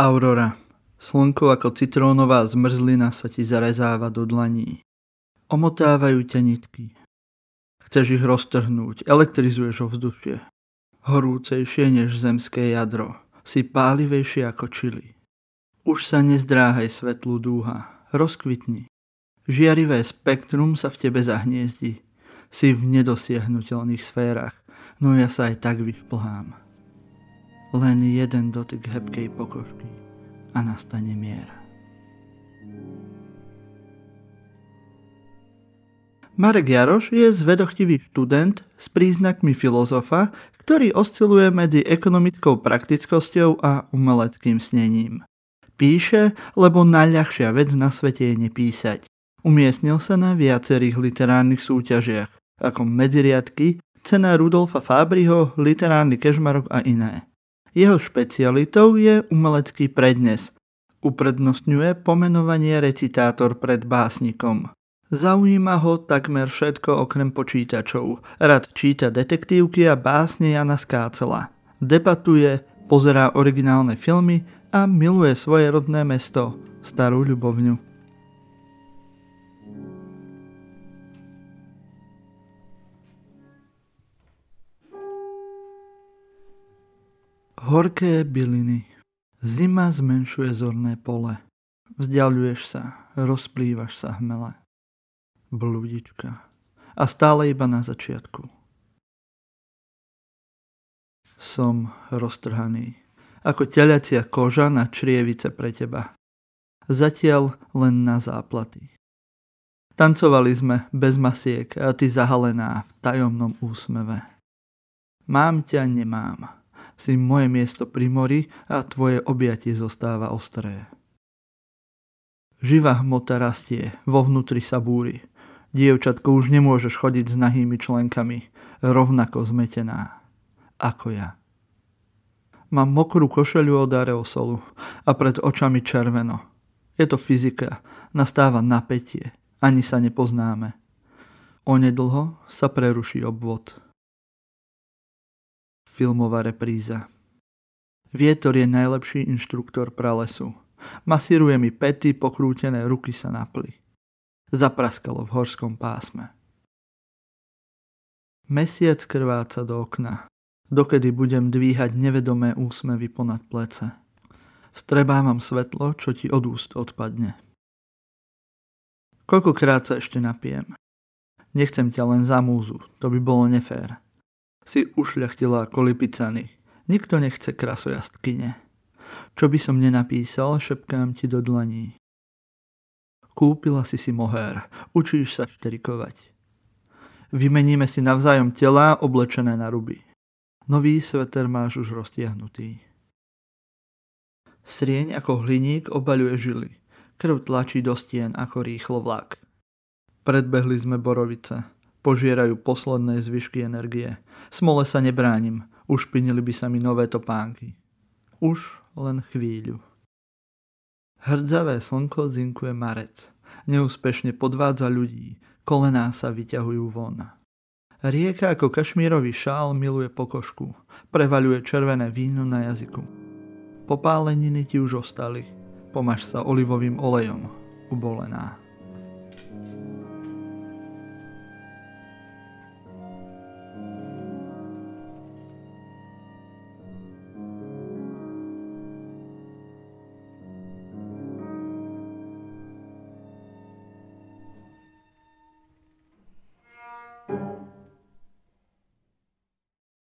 Aurora. Slnko ako citrónová zmrzlina sa ti zarezáva do dlaní. Omotávajú ťa nitky. Chceš ich roztrhnúť, elektrizuješ ovzdušie. Horúcejšie než zemské jadro. Si pálivejšie ako čili. Už sa nezdráhaj svetlú dúha. Rozkvitni. Žiarivé spektrum sa v tebe zahniezdi. Si v nedosiahnutelných sférach, no ja sa aj tak vyšplhám. Len jeden dotyk hebkej pokožky a nastane miera. Marek Jaroš je zvedochtivý študent s príznakmi filozofa, ktorý osciluje medzi ekonomickou praktickosťou a umeleckým snením. Píše, lebo najľahšia vec na svete je nepísať. Umiestnil sa na viacerých literárnych súťažiach, ako Medziriadky, cena Rudolfa Fábriho, literárny kežmarok a iné. Jeho špecialitou je umelecký prednes. Uprednostňuje pomenovanie recitátor pred básnikom. Zaujíma ho takmer všetko okrem počítačov. Rad číta detektívky a básne Jana Skácela. Debatuje, pozerá originálne filmy a miluje svoje rodné mesto, Starú ľubovňu. Horké byliny. Zima zmenšuje zorné pole. Vzdialuješ sa, rozplývaš sa hmele. Blúdička. A stále iba na začiatku. Som roztrhaný. Ako ťaľacia koža na črievice pre teba. Zatiaľ len na záplaty. Tancovali sme bez masiek a ty zahalená v tajomnom úsmeve. Mám ťa, nemám si moje miesto pri mori a tvoje objatie zostáva ostré. Živá hmota rastie, vo vnútri sa búri. Dievčatko, už nemôžeš chodiť s nahými členkami, rovnako zmetená, ako ja. Mám mokrú košeľu od areosolu a pred očami červeno. Je to fyzika, nastáva napätie, ani sa nepoznáme. Onedlho sa preruší obvod filmová repríza. Vietor je najlepší inštruktor pralesu. Masíruje mi pety, pokrútené ruky sa napli. Zapraskalo v horskom pásme. Mesiac krváca do okna. Dokedy budem dvíhať nevedomé úsmevy ponad plece. Vstrebávam svetlo, čo ti od úst odpadne. Koľkokrát sa ešte napijem? Nechcem ťa len za múzu, to by bolo nefér si ušľachtila ako lipicany. Nikto nechce krasojastkyne. Čo by som nenapísal, šepkám ti do dlaní. Kúpila si si mohér, učíš sa šterikovať. Vymeníme si navzájom tela oblečené na ruby. Nový sveter máš už roztiahnutý. Srieň ako hliník obaľuje žily. Krv tlačí do stien ako rýchlo vlak. Predbehli sme borovice požierajú posledné zvyšky energie. Smole sa nebránim, ušpinili by sa mi nové topánky. Už len chvíľu. Hrdzavé slnko zinkuje marec. Neúspešne podvádza ľudí, kolená sa vyťahujú von. Rieka ako kašmírový šál miluje pokožku, prevaľuje červené víno na jazyku. Popáleniny ti už ostali, pomáš sa olivovým olejom, ubolená.